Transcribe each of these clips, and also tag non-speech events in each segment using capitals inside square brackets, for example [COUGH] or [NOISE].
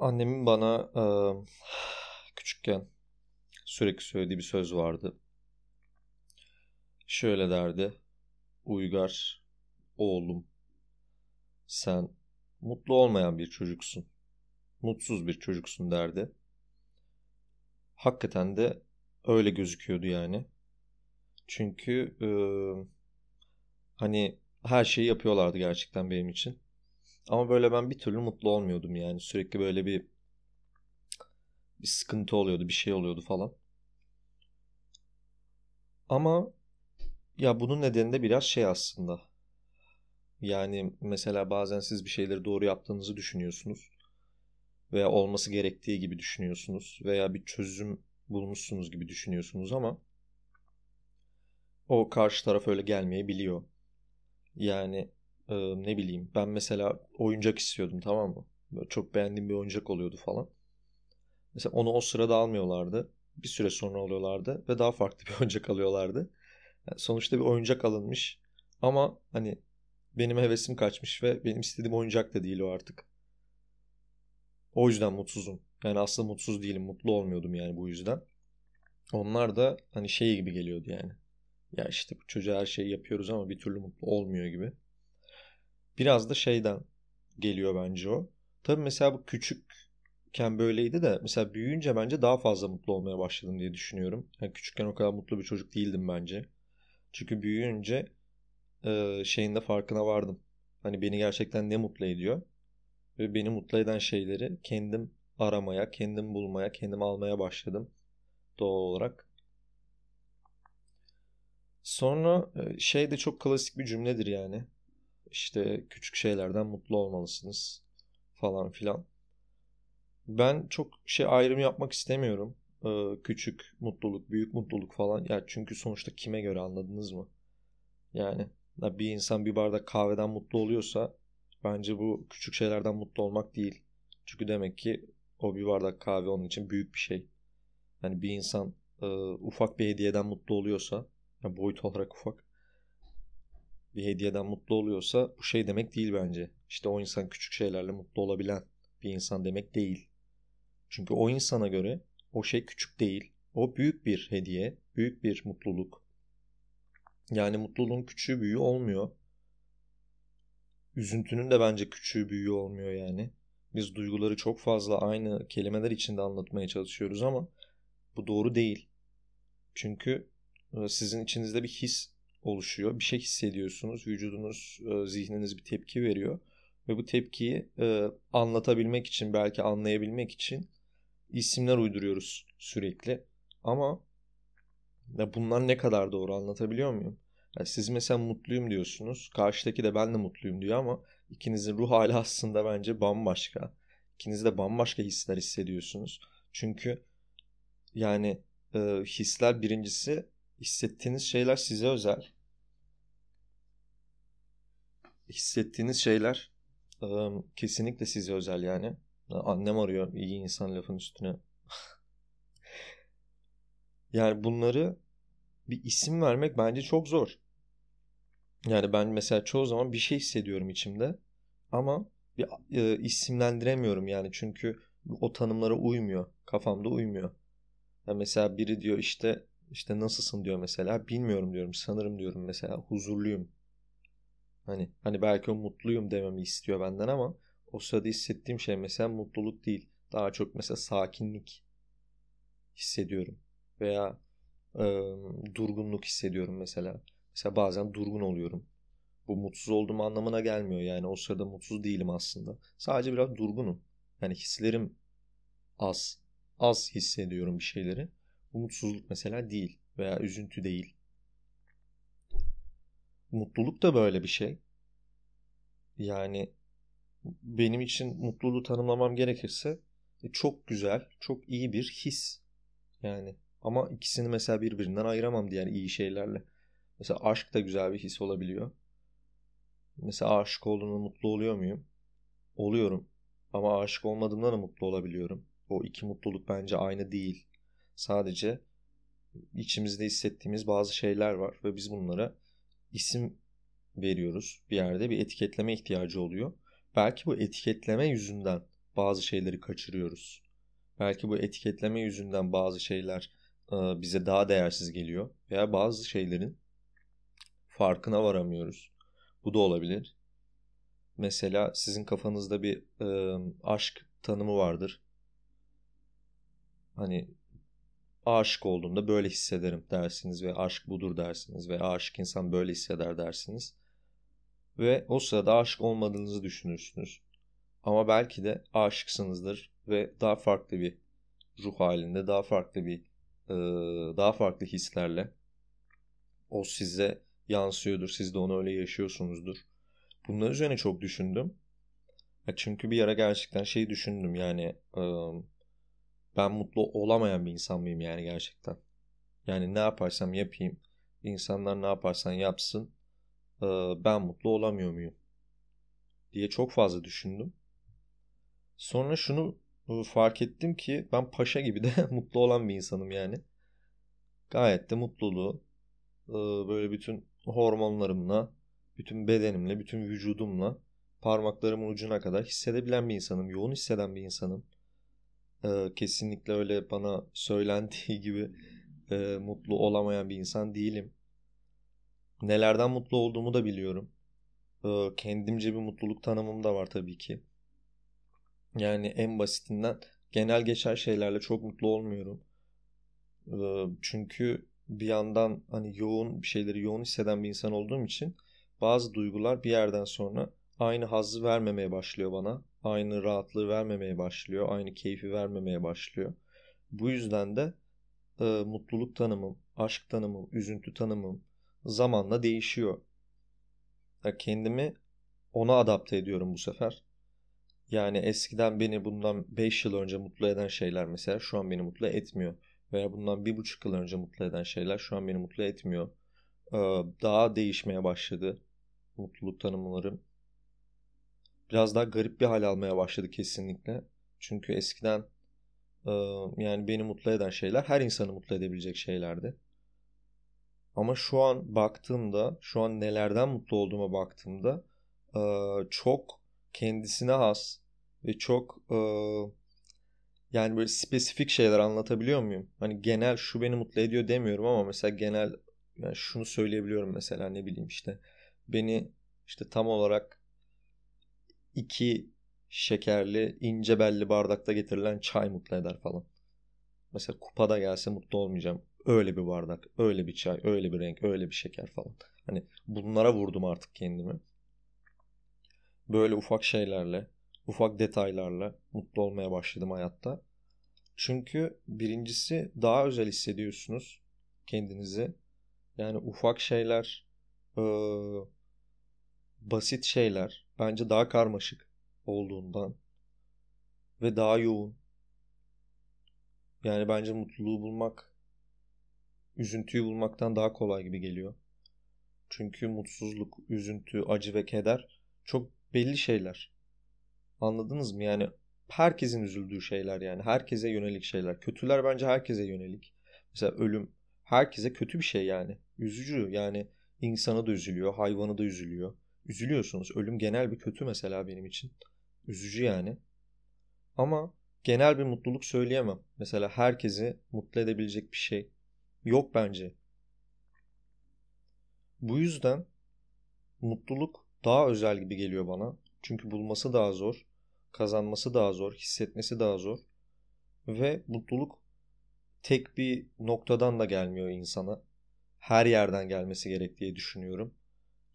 Annemin bana e, küçükken sürekli söylediği bir söz vardı. Şöyle derdi. Uygar oğlum sen mutlu olmayan bir çocuksun. Mutsuz bir çocuksun derdi. Hakikaten de öyle gözüküyordu yani. Çünkü e, hani her şeyi yapıyorlardı gerçekten benim için. Ama böyle ben bir türlü mutlu olmuyordum yani. Sürekli böyle bir bir sıkıntı oluyordu, bir şey oluyordu falan. Ama ya bunun nedeni de biraz şey aslında. Yani mesela bazen siz bir şeyleri doğru yaptığınızı düşünüyorsunuz veya olması gerektiği gibi düşünüyorsunuz veya bir çözüm bulmuşsunuz gibi düşünüyorsunuz ama o karşı taraf öyle gelmeyebiliyor. Yani e, ne bileyim ben mesela oyuncak istiyordum tamam mı? Böyle çok beğendiğim bir oyuncak oluyordu falan. Mesela onu o sırada almıyorlardı. Bir süre sonra alıyorlardı ve daha farklı [LAUGHS] bir oyuncak alıyorlardı. Yani sonuçta bir oyuncak alınmış ama hani benim hevesim kaçmış ve benim istediğim oyuncak da değil o artık. O yüzden mutsuzum. Yani aslında mutsuz değilim. Mutlu olmuyordum yani bu yüzden. Onlar da hani şey gibi geliyordu yani. Ya işte bu çocuğa her şeyi yapıyoruz ama bir türlü mutlu olmuyor gibi. Biraz da şeyden geliyor bence o. Tabii mesela bu küçükken böyleydi de mesela büyüyünce bence daha fazla mutlu olmaya başladım diye düşünüyorum. Yani küçükken o kadar mutlu bir çocuk değildim bence. Çünkü büyüyünce e, şeyin de farkına vardım. Hani beni gerçekten ne mutlu ediyor. Ve beni mutlu eden şeyleri kendim aramaya, kendim bulmaya, kendim almaya başladım doğal olarak. Sonra şey de çok klasik bir cümledir yani. İşte küçük şeylerden mutlu olmalısınız falan filan. Ben çok şey ayrımı yapmak istemiyorum. Ee, küçük mutluluk, büyük mutluluk falan. Ya çünkü sonuçta kime göre anladınız mı? Yani bir insan bir bardak kahveden mutlu oluyorsa bence bu küçük şeylerden mutlu olmak değil. Çünkü demek ki o bir bardak kahve onun için büyük bir şey. Yani bir insan e, ufak bir hediyeden mutlu oluyorsa, yani boyut olarak ufak bir hediyeden mutlu oluyorsa bu şey demek değil bence. İşte o insan küçük şeylerle mutlu olabilen bir insan demek değil. Çünkü o insana göre o şey küçük değil. O büyük bir hediye, büyük bir mutluluk. Yani mutluluğun küçüğü büyüğü olmuyor. Üzüntünün de bence küçüğü büyüğü olmuyor yani. Biz duyguları çok fazla aynı kelimeler içinde anlatmaya çalışıyoruz ama bu doğru değil. Çünkü e, sizin içinizde bir his oluşuyor. Bir şey hissediyorsunuz. Vücudunuz, e, zihniniz bir tepki veriyor. Ve bu tepkiyi e, anlatabilmek için, belki anlayabilmek için isimler uyduruyoruz sürekli. Ama ya bunlar ne kadar doğru anlatabiliyor muyum? Yani siz mesela mutluyum diyorsunuz. Karşıdaki de ben de mutluyum diyor ama ikinizin ruh hali aslında bence bambaşka. İkiniz de bambaşka hisler hissediyorsunuz. Çünkü yani e, hisler birincisi hissettiğiniz şeyler size özel. Hissettiğiniz şeyler e, kesinlikle size özel yani. Annem arıyor iyi insan lafın üstüne. [LAUGHS] yani bunları bir isim vermek bence çok zor. Yani ben mesela çoğu zaman bir şey hissediyorum içimde ama bir e, isimlendiremiyorum yani çünkü o tanımlara uymuyor. Kafamda uymuyor. Yani mesela biri diyor işte işte nasılsın diyor mesela. Bilmiyorum diyorum. Sanırım diyorum mesela huzurluyum. Hani hani belki o mutluyum dememi istiyor benden ama o sırada hissettiğim şey mesela mutluluk değil. Daha çok mesela sakinlik hissediyorum. Veya e, durgunluk hissediyorum mesela. Mesela bazen durgun oluyorum. Bu mutsuz olduğum anlamına gelmiyor. Yani o sırada mutsuz değilim aslında. Sadece biraz durgunum. Yani hislerim az. Az hissediyorum bir şeyleri. Bu mutsuzluk mesela değil. Veya üzüntü değil. Mutluluk da böyle bir şey. Yani benim için mutluluğu tanımlamam gerekirse e, çok güzel, çok iyi bir his. Yani ama ikisini mesela birbirinden ayıramam diğer iyi şeylerle. Mesela aşk da güzel bir his olabiliyor. Mesela aşık olduğumda mutlu oluyor muyum? Oluyorum. Ama aşık olmadığımda da mutlu olabiliyorum. O iki mutluluk bence aynı değil. Sadece içimizde hissettiğimiz bazı şeyler var ve biz bunlara isim veriyoruz. Bir yerde bir etiketleme ihtiyacı oluyor. Belki bu etiketleme yüzünden bazı şeyleri kaçırıyoruz. Belki bu etiketleme yüzünden bazı şeyler e, bize daha değersiz geliyor veya bazı şeylerin farkına varamıyoruz. Bu da olabilir. Mesela sizin kafanızda bir e, aşk tanımı vardır. Hani aşık olduğumda böyle hissederim dersiniz ve aşk budur dersiniz ve aşık insan böyle hisseder dersiniz. Ve o sırada aşık olmadığınızı düşünürsünüz. Ama belki de aşıksınızdır ve daha farklı bir ruh halinde, daha farklı bir daha farklı hislerle o size yansıyordur. Siz de onu öyle yaşıyorsunuzdur. Bunlar üzerine çok düşündüm. Çünkü bir ara gerçekten şey düşündüm yani ben mutlu olamayan bir insan mıyım yani gerçekten. Yani ne yaparsam yapayım, insanlar ne yaparsan yapsın ben mutlu olamıyor muyum diye çok fazla düşündüm. Sonra şunu fark ettim ki ben paşa gibi de [LAUGHS] mutlu olan bir insanım yani. Gayet de mutluluğu böyle bütün hormonlarımla, bütün bedenimle, bütün vücudumla parmaklarımın ucuna kadar hissedebilen bir insanım. Yoğun hisseden bir insanım. Kesinlikle öyle bana söylendiği [LAUGHS] gibi mutlu olamayan bir insan değilim. Nelerden mutlu olduğumu da biliyorum. Kendimce bir mutluluk tanımım da var tabii ki. Yani en basitinden genel geçer şeylerle çok mutlu olmuyorum. Çünkü bir yandan hani yoğun bir şeyleri yoğun hisseden bir insan olduğum için bazı duygular bir yerden sonra aynı hazzı vermemeye başlıyor bana. Aynı rahatlığı vermemeye başlıyor. Aynı keyfi vermemeye başlıyor. Bu yüzden de e, mutluluk tanımım, aşk tanımım, üzüntü tanımım zamanla değişiyor. Ya kendimi ona adapte ediyorum bu sefer. Yani eskiden beni bundan 5 yıl önce mutlu eden şeyler mesela şu an beni mutlu etmiyor. Veya bundan bir buçuk yıl önce mutlu eden şeyler şu an beni mutlu etmiyor. Ee, daha değişmeye başladı mutluluk tanımlarım. Biraz daha garip bir hal almaya başladı kesinlikle. Çünkü eskiden e, yani beni mutlu eden şeyler her insanı mutlu edebilecek şeylerdi. Ama şu an baktığımda, şu an nelerden mutlu olduğuma baktığımda e, çok kendisine has ve çok e, yani böyle spesifik şeyler anlatabiliyor muyum? Hani genel şu beni mutlu ediyor demiyorum ama mesela genel yani şunu söyleyebiliyorum mesela ne bileyim işte beni işte tam olarak iki şekerli ince belli bardakta getirilen çay mutlu eder falan. Mesela kupada gelse mutlu olmayacağım. Öyle bir bardak, öyle bir çay, öyle bir renk, öyle bir şeker falan. Hani bunlara vurdum artık kendimi. Böyle ufak şeylerle ufak detaylarla mutlu olmaya başladım hayatta. Çünkü birincisi daha özel hissediyorsunuz kendinizi. Yani ufak şeyler, e, basit şeyler bence daha karmaşık olduğundan ve daha yoğun. Yani bence mutluluğu bulmak üzüntüyü bulmaktan daha kolay gibi geliyor. Çünkü mutsuzluk, üzüntü, acı ve keder çok belli şeyler. Anladınız mı? Yani herkesin üzüldüğü şeyler yani. Herkese yönelik şeyler. Kötüler bence herkese yönelik. Mesela ölüm herkese kötü bir şey yani. Üzücü yani insanı da üzülüyor, hayvanı da üzülüyor. Üzülüyorsunuz. Ölüm genel bir kötü mesela benim için. Üzücü yani. Ama genel bir mutluluk söyleyemem. Mesela herkesi mutlu edebilecek bir şey yok bence. Bu yüzden mutluluk daha özel gibi geliyor bana. Çünkü bulması daha zor kazanması daha zor, hissetmesi daha zor. Ve mutluluk tek bir noktadan da gelmiyor insana. Her yerden gelmesi gerek diye düşünüyorum.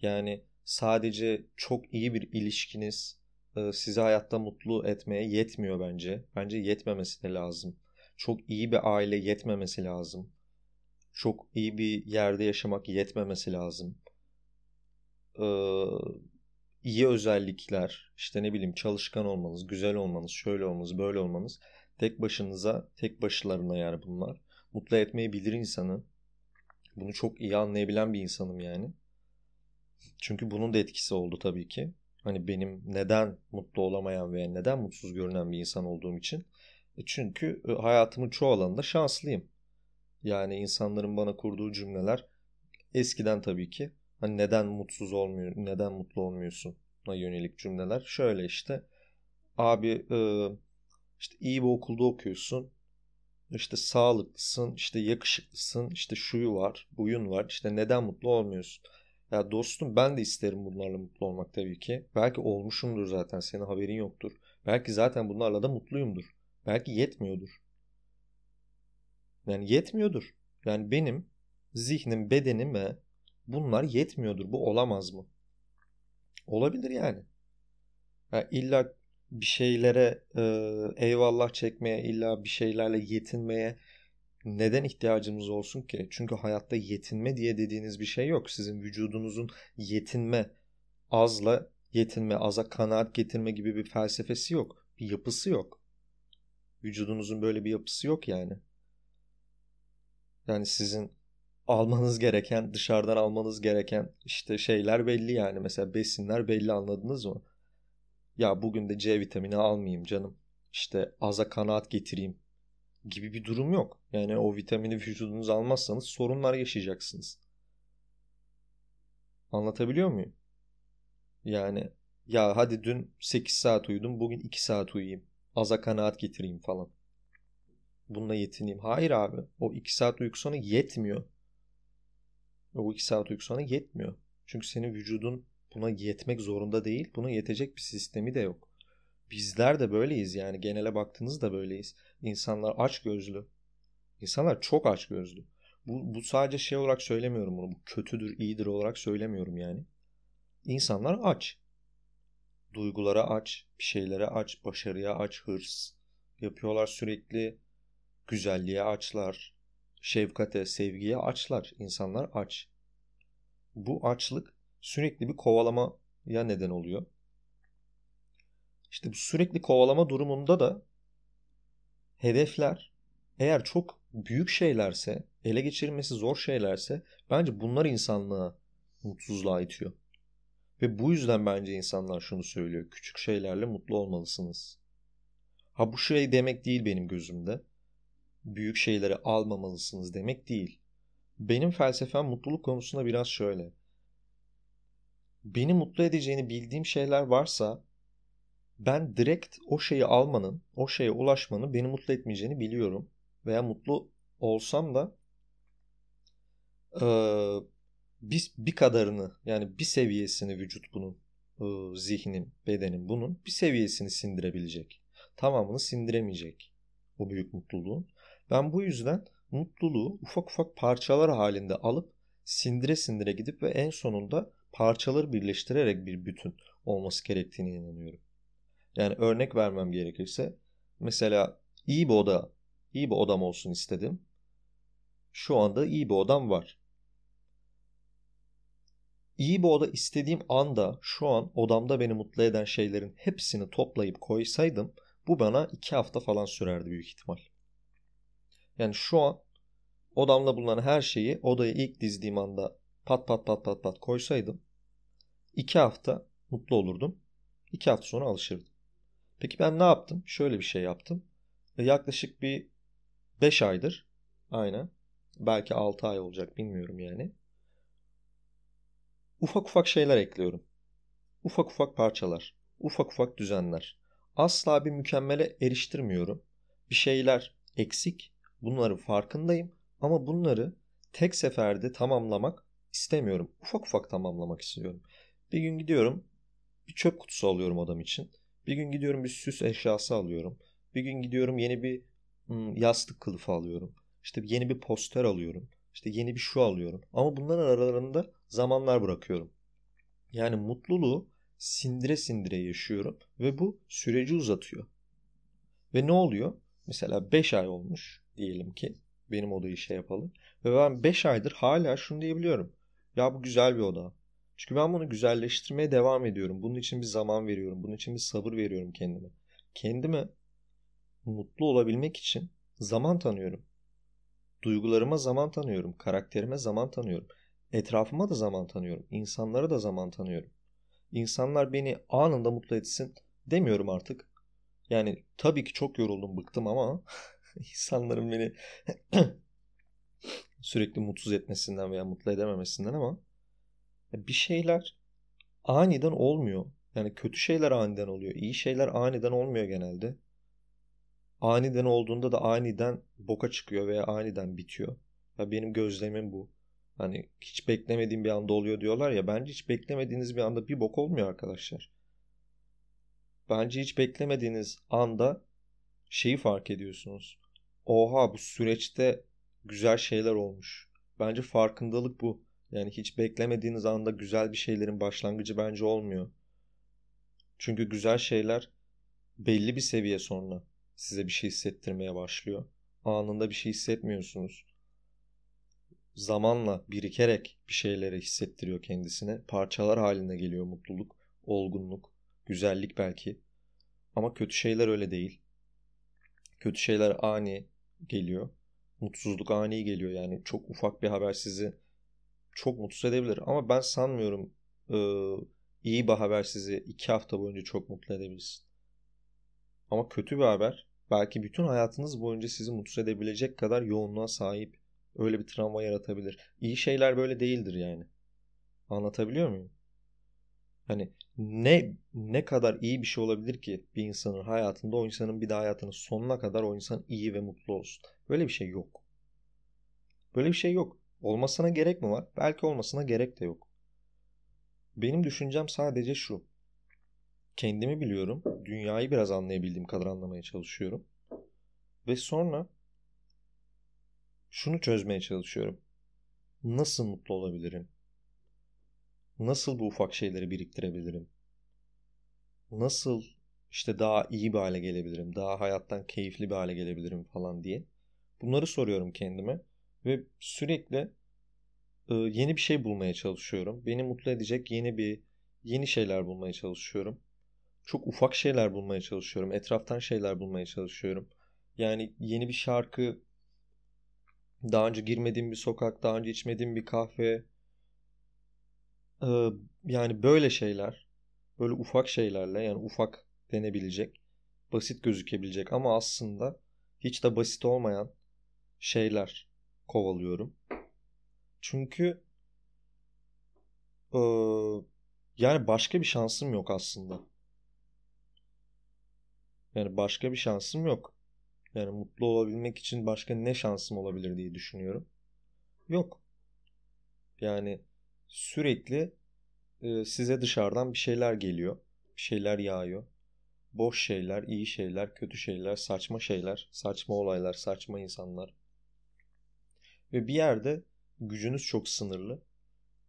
Yani sadece çok iyi bir ilişkiniz e, sizi hayatta mutlu etmeye yetmiyor bence. Bence yetmemesi de lazım. Çok iyi bir aile yetmemesi lazım. Çok iyi bir yerde yaşamak yetmemesi lazım. Ee, iyi özellikler, işte ne bileyim çalışkan olmanız, güzel olmanız, şöyle olmanız, böyle olmanız tek başınıza, tek başlarına yani bunlar mutlu etmeyi bilir insanı. Bunu çok iyi anlayabilen bir insanım yani. Çünkü bunun da etkisi oldu tabii ki. Hani benim neden mutlu olamayan veya neden mutsuz görünen bir insan olduğum için. E çünkü e, hayatımın çoğu alanında şanslıyım. Yani insanların bana kurduğu cümleler eskiden tabii ki Hani neden mutsuz olmuyor, neden mutlu olmuyorsun? yönelik cümleler. Şöyle işte abi e, işte iyi bir okulda okuyorsun. İşte sağlıklısın, işte yakışıklısın, işte şuyu var, buyun var. İşte neden mutlu olmuyorsun? Ya dostum ben de isterim bunlarla mutlu olmak tabii ki. Belki olmuşumdur zaten senin haberin yoktur. Belki zaten bunlarla da mutluyumdur. Belki yetmiyordur. Yani yetmiyordur. Yani benim zihnim, bedenime bunlar yetmiyordur. Bu olamaz mı? Olabilir yani. yani illa bir şeylere e, eyvallah çekmeye, illa bir şeylerle yetinmeye neden ihtiyacımız olsun ki? Çünkü hayatta yetinme diye dediğiniz bir şey yok. Sizin vücudunuzun yetinme, azla yetinme, aza kanaat getirme gibi bir felsefesi yok. Bir yapısı yok. Vücudunuzun böyle bir yapısı yok yani. Yani sizin almanız gereken, dışarıdan almanız gereken işte şeyler belli yani. Mesela besinler belli anladınız mı? Ya bugün de C vitamini almayayım canım. İşte aza kanaat getireyim gibi bir durum yok. Yani o vitamini vücudunuz almazsanız sorunlar yaşayacaksınız. Anlatabiliyor muyum? Yani ya hadi dün 8 saat uyudum bugün 2 saat uyuyayım. Aza kanaat getireyim falan. Bununla yetineyim. Hayır abi. O 2 saat uyku sana yetmiyor. O 2 saat uyku sana yetmiyor. Çünkü senin vücudun buna yetmek zorunda değil. Buna yetecek bir sistemi de yok. Bizler de böyleyiz yani genele baktığınızda böyleyiz. İnsanlar aç gözlü. İnsanlar çok aç gözlü. Bu, bu sadece şey olarak söylemiyorum bunu. Bu kötüdür, iyidir olarak söylemiyorum yani. İnsanlar aç. Duygulara aç, bir şeylere aç, başarıya aç, hırs. Yapıyorlar sürekli. Güzelliğe açlar. Şefkate, sevgiye açlar. İnsanlar aç. Bu açlık sürekli bir kovalamaya neden oluyor. İşte bu sürekli kovalama durumunda da hedefler eğer çok büyük şeylerse, ele geçirilmesi zor şeylerse bence bunlar insanlığa mutsuzluğa itiyor. Ve bu yüzden bence insanlar şunu söylüyor. Küçük şeylerle mutlu olmalısınız. Ha bu şey demek değil benim gözümde. Büyük şeyleri almamalısınız demek değil. Benim felsefem mutluluk konusunda biraz şöyle. Beni mutlu edeceğini bildiğim şeyler varsa ben direkt o şeyi almanın, o şeye ulaşmanın beni mutlu etmeyeceğini biliyorum. Veya mutlu olsam da e, bir, bir kadarını yani bir seviyesini vücut bunun, e, zihnin, bedenin bunun bir seviyesini sindirebilecek. Tamamını sindiremeyecek o büyük mutluluğun. Ben bu yüzden mutluluğu ufak ufak parçalar halinde alıp sindire sindire gidip ve en sonunda parçaları birleştirerek bir bütün olması gerektiğine inanıyorum. Yani örnek vermem gerekirse mesela iyi bir oda, iyi bir odam olsun istedim. Şu anda iyi bir odam var. İyi bir oda istediğim anda şu an odamda beni mutlu eden şeylerin hepsini toplayıp koysaydım bu bana iki hafta falan sürerdi büyük ihtimal. Yani şu an odamda bulunan her şeyi odaya ilk dizdiğim anda pat pat pat pat pat koysaydım iki hafta mutlu olurdum. İki hafta sonra alışırdım. Peki ben ne yaptım? Şöyle bir şey yaptım. Yaklaşık bir 5 aydır aynen belki 6 ay olacak bilmiyorum yani. Ufak ufak şeyler ekliyorum. Ufak ufak parçalar, ufak ufak düzenler. Asla bir mükemmele eriştirmiyorum. Bir şeyler eksik. Bunların farkındayım ama bunları tek seferde tamamlamak istemiyorum. Ufak ufak tamamlamak istiyorum. Bir gün gidiyorum bir çöp kutusu alıyorum adam için. Bir gün gidiyorum bir süs eşyası alıyorum. Bir gün gidiyorum yeni bir hmm, yastık kılıfı alıyorum. İşte yeni bir poster alıyorum. İşte yeni bir şu alıyorum. Ama bunların aralarında zamanlar bırakıyorum. Yani mutluluğu sindire sindire yaşıyorum ve bu süreci uzatıyor. Ve ne oluyor? Mesela 5 ay olmuş diyelim ki benim odayı şey yapalım. Ve ben 5 aydır hala şunu diyebiliyorum. Ya bu güzel bir oda. Çünkü ben bunu güzelleştirmeye devam ediyorum. Bunun için bir zaman veriyorum. Bunun için bir sabır veriyorum kendime. Kendime mutlu olabilmek için zaman tanıyorum. Duygularıma zaman tanıyorum. Karakterime zaman tanıyorum. Etrafıma da zaman tanıyorum. İnsanlara da zaman tanıyorum. İnsanlar beni anında mutlu etsin demiyorum artık. Yani tabii ki çok yoruldum, bıktım ama [LAUGHS] insanların beni [CLEARS THROAT] sürekli mutsuz etmesinden veya mutlu edememesinden ama bir şeyler aniden olmuyor. Yani kötü şeyler aniden oluyor. İyi şeyler aniden olmuyor genelde. Aniden olduğunda da aniden boka çıkıyor veya aniden bitiyor. Ya benim gözlemim bu. Hani hiç beklemediğim bir anda oluyor diyorlar ya. Bence hiç beklemediğiniz bir anda bir bok olmuyor arkadaşlar. Bence hiç beklemediğiniz anda şeyi fark ediyorsunuz. Oha bu süreçte güzel şeyler olmuş. Bence farkındalık bu. Yani hiç beklemediğiniz anda güzel bir şeylerin başlangıcı bence olmuyor. Çünkü güzel şeyler belli bir seviye sonra size bir şey hissettirmeye başlıyor. Anında bir şey hissetmiyorsunuz. Zamanla birikerek bir şeyleri hissettiriyor kendisine. Parçalar haline geliyor mutluluk, olgunluk, güzellik belki. Ama kötü şeyler öyle değil. Kötü şeyler ani geliyor. Mutsuzluk ani geliyor yani. Çok ufak bir haber sizi çok mutsuz edebilir. Ama ben sanmıyorum e, iyi bir haber sizi iki hafta boyunca çok mutlu edebilsin. Ama kötü bir haber belki bütün hayatınız boyunca sizi mutsuz edebilecek kadar yoğunluğa sahip. Öyle bir travma yaratabilir. İyi şeyler böyle değildir yani. Anlatabiliyor muyum? Hani ne ne kadar iyi bir şey olabilir ki bir insanın hayatında o insanın bir de hayatının sonuna kadar o insan iyi ve mutlu olsun. Böyle bir şey yok. Böyle bir şey yok. Olmasına gerek mi var? Belki olmasına gerek de yok. Benim düşüncem sadece şu. Kendimi biliyorum. Dünyayı biraz anlayabildiğim kadar anlamaya çalışıyorum. Ve sonra şunu çözmeye çalışıyorum. Nasıl mutlu olabilirim? Nasıl bu ufak şeyleri biriktirebilirim? Nasıl işte daha iyi bir hale gelebilirim? Daha hayattan keyifli bir hale gelebilirim falan diye. Bunları soruyorum kendime ve sürekli e, yeni bir şey bulmaya çalışıyorum. Beni mutlu edecek yeni bir yeni şeyler bulmaya çalışıyorum. Çok ufak şeyler bulmaya çalışıyorum. Etraftan şeyler bulmaya çalışıyorum. Yani yeni bir şarkı, daha önce girmediğim bir sokak, daha önce içmediğim bir kahve. E, yani böyle şeyler, böyle ufak şeylerle yani ufak denebilecek, basit gözükebilecek ama aslında hiç de basit olmayan şeyler kovalıyorum. Çünkü ee, yani başka bir şansım yok aslında. Yani başka bir şansım yok. Yani mutlu olabilmek için başka ne şansım olabilir diye düşünüyorum. Yok. Yani sürekli e, size dışarıdan bir şeyler geliyor. Bir şeyler yağıyor. Boş şeyler, iyi şeyler, kötü şeyler, saçma şeyler, saçma olaylar, saçma insanlar. Ve bir yerde gücünüz çok sınırlı.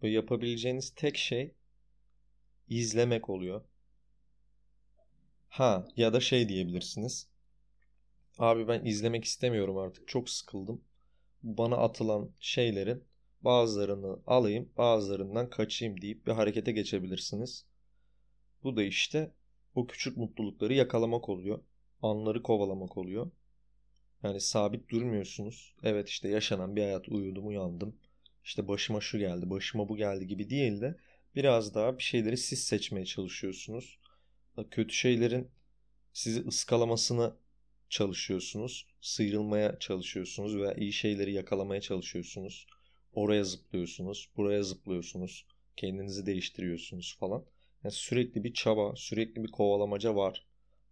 Ve yapabileceğiniz tek şey izlemek oluyor. Ha ya da şey diyebilirsiniz. Abi ben izlemek istemiyorum artık. Çok sıkıldım. Bana atılan şeylerin bazılarını alayım, bazılarından kaçayım deyip bir harekete geçebilirsiniz. Bu da işte o küçük mutlulukları yakalamak oluyor. Anları kovalamak oluyor. Yani sabit durmuyorsunuz. Evet işte yaşanan bir hayat uyudum uyandım. İşte başıma şu geldi, başıma bu geldi gibi değil de biraz daha bir şeyleri siz seçmeye çalışıyorsunuz. Kötü şeylerin sizi ıskalamasını çalışıyorsunuz. Sıyrılmaya çalışıyorsunuz veya iyi şeyleri yakalamaya çalışıyorsunuz. Oraya zıplıyorsunuz, buraya zıplıyorsunuz. Kendinizi değiştiriyorsunuz falan. Yani sürekli bir çaba, sürekli bir kovalamaca var.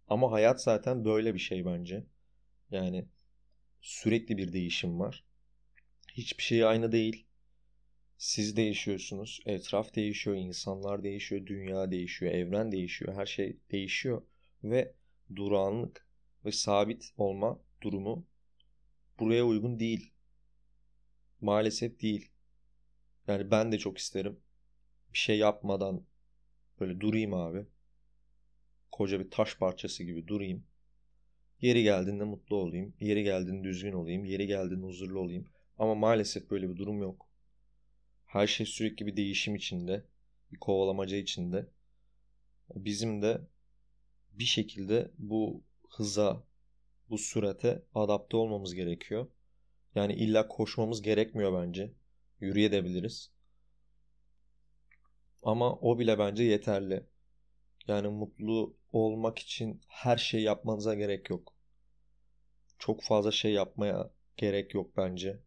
Ama hayat zaten böyle bir şey bence. Yani sürekli bir değişim var. Hiçbir şey aynı değil. Siz değişiyorsunuz, etraf değişiyor, insanlar değişiyor, dünya değişiyor, evren değişiyor, her şey değişiyor ve durağanlık ve sabit olma durumu buraya uygun değil. Maalesef değil. Yani ben de çok isterim. Bir şey yapmadan böyle durayım abi. Koca bir taş parçası gibi durayım. Yeri geldiğinde mutlu olayım. Yeri geldiğinde düzgün olayım. Yeri geldiğinde huzurlu olayım. Ama maalesef böyle bir durum yok. Her şey sürekli bir değişim içinde. Bir kovalamaca içinde. Bizim de bir şekilde bu hıza, bu sürate adapte olmamız gerekiyor. Yani illa koşmamız gerekmiyor bence. Yürüyebiliriz. Ama o bile bence yeterli. Yani mutlu olmak için her şey yapmanıza gerek yok. Çok fazla şey yapmaya gerek yok bence.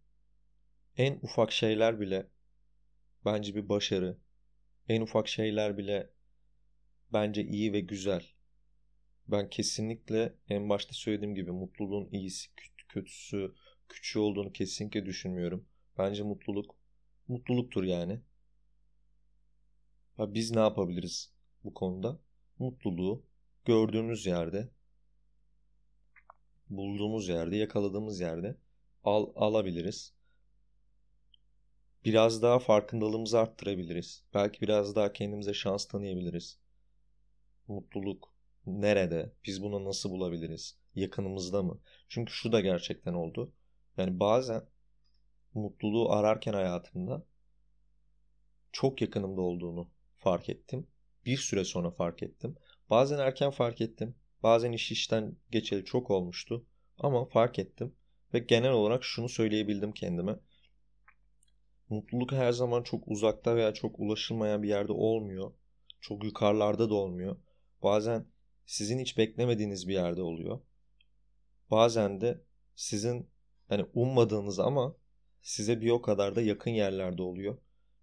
En ufak şeyler bile bence bir başarı. En ufak şeyler bile bence iyi ve güzel. Ben kesinlikle en başta söylediğim gibi mutluluğun iyisi, kötüsü, küçüğü olduğunu kesinlikle düşünmüyorum. Bence mutluluk mutluluktur yani. Ha, biz ne yapabiliriz bu konuda? Mutluluğu gördüğümüz yerde, bulduğumuz yerde, yakaladığımız yerde al, alabiliriz. Biraz daha farkındalığımızı arttırabiliriz. Belki biraz daha kendimize şans tanıyabiliriz. Mutluluk nerede? Biz bunu nasıl bulabiliriz? Yakınımızda mı? Çünkü şu da gerçekten oldu. Yani bazen mutluluğu ararken hayatımda çok yakınımda olduğunu fark ettim. Bir süre sonra fark ettim. Bazen erken fark ettim. Bazen iş işten geçeli çok olmuştu. Ama fark ettim. Ve genel olarak şunu söyleyebildim kendime. Mutluluk her zaman çok uzakta veya çok ulaşılmayan bir yerde olmuyor. Çok yukarılarda da olmuyor. Bazen sizin hiç beklemediğiniz bir yerde oluyor. Bazen de sizin hani ummadığınız ama size bir o kadar da yakın yerlerde oluyor.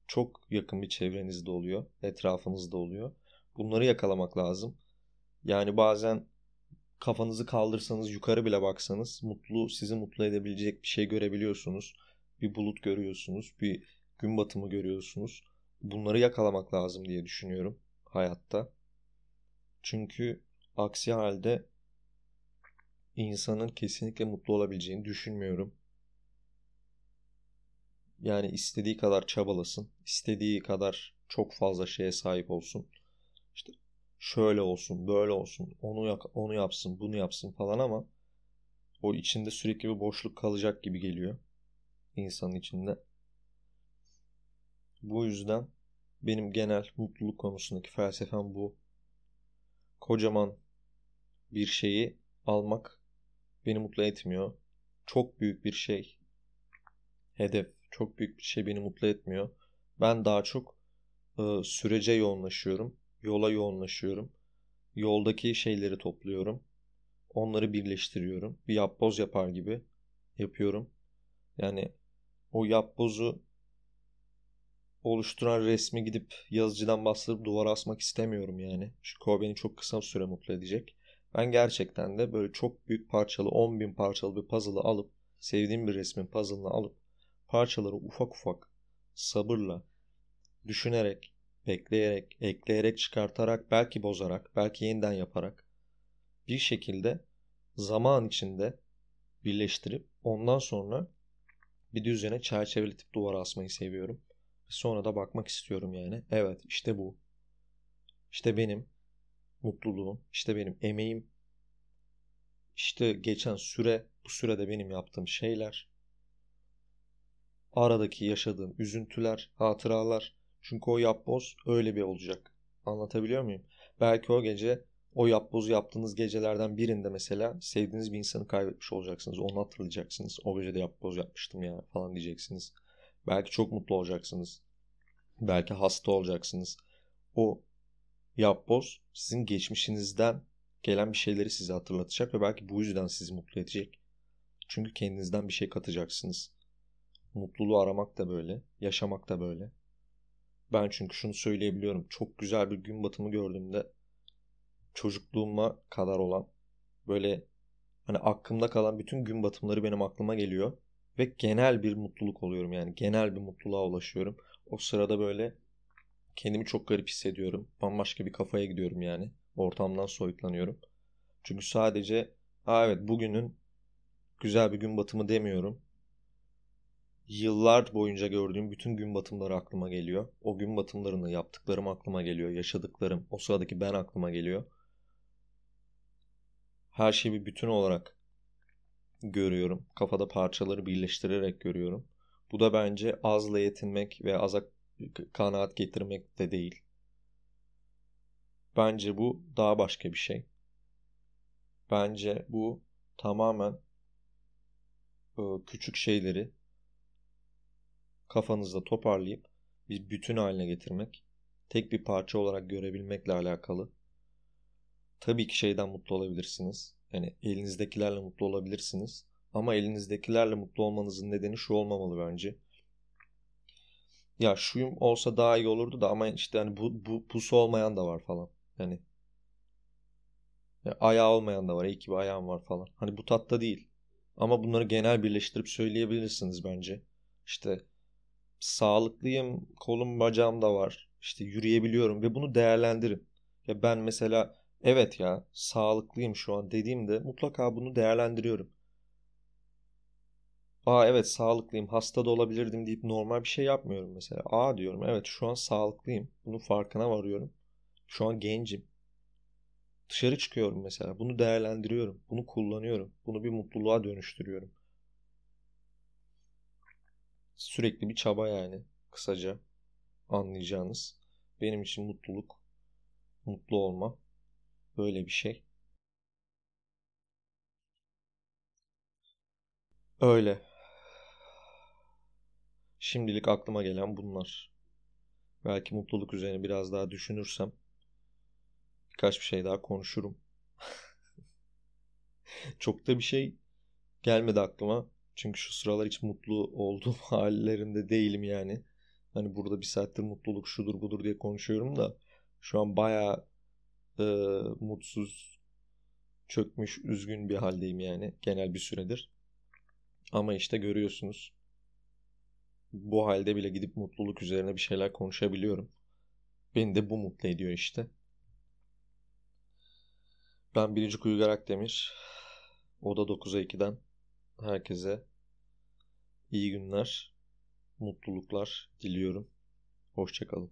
Çok yakın bir çevrenizde oluyor, etrafınızda oluyor. Bunları yakalamak lazım. Yani bazen kafanızı kaldırsanız, yukarı bile baksanız mutlu, sizi mutlu edebilecek bir şey görebiliyorsunuz. Bir bulut görüyorsunuz, bir gün batımı görüyorsunuz. Bunları yakalamak lazım diye düşünüyorum hayatta. Çünkü aksi halde insanın kesinlikle mutlu olabileceğini düşünmüyorum. Yani istediği kadar çabalasın, istediği kadar çok fazla şeye sahip olsun. İşte şöyle olsun, böyle olsun, onu onu yapsın, bunu yapsın falan ama o içinde sürekli bir boşluk kalacak gibi geliyor insanın içinde. Bu yüzden benim genel mutluluk konusundaki felsefem bu. Kocaman bir şeyi almak beni mutlu etmiyor. Çok büyük bir şey, hedef, çok büyük bir şey beni mutlu etmiyor. Ben daha çok e, sürece yoğunlaşıyorum, yola yoğunlaşıyorum. Yoldaki şeyleri topluyorum. Onları birleştiriyorum. Bir yapboz yapar gibi yapıyorum. Yani o yapbozu oluşturan resmi gidip yazıcıdan bastırıp duvara asmak istemiyorum yani. Çünkü o beni çok kısa süre mutlu edecek. Ben gerçekten de böyle çok büyük parçalı 10 bin parçalı bir puzzle'ı alıp sevdiğim bir resmin puzzle'ını alıp parçaları ufak ufak sabırla düşünerek, bekleyerek, ekleyerek, çıkartarak, belki bozarak, belki yeniden yaparak bir şekilde zaman içinde birleştirip ondan sonra bir düzene çerçeveletip duvara asmayı seviyorum. Sonra da bakmak istiyorum yani. Evet işte bu. İşte benim mutluluğum, işte benim emeğim, işte geçen süre, bu sürede benim yaptığım şeyler, aradaki yaşadığım üzüntüler, hatıralar. Çünkü o yapboz öyle bir olacak. Anlatabiliyor muyum? Belki o gece o yapbozu yaptığınız gecelerden birinde mesela sevdiğiniz bir insanı kaybetmiş olacaksınız. Onu hatırlayacaksınız. O gece de yapboz yapmıştım ya falan diyeceksiniz. Belki çok mutlu olacaksınız. Belki hasta olacaksınız. O yapboz sizin geçmişinizden gelen bir şeyleri size hatırlatacak ve belki bu yüzden sizi mutlu edecek. Çünkü kendinizden bir şey katacaksınız. Mutluluğu aramak da böyle, yaşamak da böyle. Ben çünkü şunu söyleyebiliyorum. Çok güzel bir gün batımı gördüğümde çocukluğuma kadar olan böyle hani aklımda kalan bütün gün batımları benim aklıma geliyor ve genel bir mutluluk oluyorum yani genel bir mutluluğa ulaşıyorum. O sırada böyle kendimi çok garip hissediyorum. Bambaşka bir kafaya gidiyorum yani. Ortamdan soyutlanıyorum. Çünkü sadece Aa evet bugünün güzel bir gün batımı demiyorum. Yıllar boyunca gördüğüm bütün gün batımları aklıma geliyor. O gün batımlarını yaptıklarım aklıma geliyor. Yaşadıklarım, o sıradaki ben aklıma geliyor. Her şeyi bir bütün olarak görüyorum. Kafada parçaları birleştirerek görüyorum. Bu da bence azla yetinmek ve aza kanaat getirmek de değil. Bence bu daha başka bir şey. Bence bu tamamen küçük şeyleri kafanızda toparlayıp bir bütün haline getirmek, tek bir parça olarak görebilmekle alakalı. Tabii ki şeyden mutlu olabilirsiniz. Yani elinizdekilerle mutlu olabilirsiniz. Ama elinizdekilerle mutlu olmanızın nedeni şu olmamalı bence. Ya şuyum olsa daha iyi olurdu da ama işte hani bu, bu pusu olmayan da var falan. Yani ya ayağı olmayan da var. İyi ki bir ayağım var falan. Hani bu tatta değil. Ama bunları genel birleştirip söyleyebilirsiniz bence. İşte sağlıklıyım, kolum bacağım da var. İşte yürüyebiliyorum ve bunu değerlendirin. Ya ben mesela evet ya sağlıklıyım şu an dediğimde mutlaka bunu değerlendiriyorum. Aa evet sağlıklıyım, hasta da olabilirdim deyip normal bir şey yapmıyorum mesela. Aa diyorum evet şu an sağlıklıyım. Bunun farkına varıyorum. Şu an gencim. Dışarı çıkıyorum mesela. Bunu değerlendiriyorum. Bunu kullanıyorum. Bunu bir mutluluğa dönüştürüyorum. Sürekli bir çaba yani. Kısaca anlayacağınız. Benim için mutluluk, mutlu olma böyle bir şey. Öyle. Şimdilik aklıma gelen bunlar. Belki mutluluk üzerine biraz daha düşünürsem birkaç bir şey daha konuşurum. [LAUGHS] Çok da bir şey gelmedi aklıma. Çünkü şu sıralar hiç mutlu olduğum [LAUGHS] hallerinde değilim yani. Hani burada bir saattir mutluluk şudur budur diye konuşuyorum da şu an bayağı e, mutsuz, çökmüş, üzgün bir haldeyim yani genel bir süredir. Ama işte görüyorsunuz bu halde bile gidip mutluluk üzerine bir şeyler konuşabiliyorum. Beni de bu mutlu ediyor işte. Ben Biricik Uygar Akdemir. Oda 9'a 2'den herkese iyi günler, mutluluklar diliyorum. Hoşçakalın.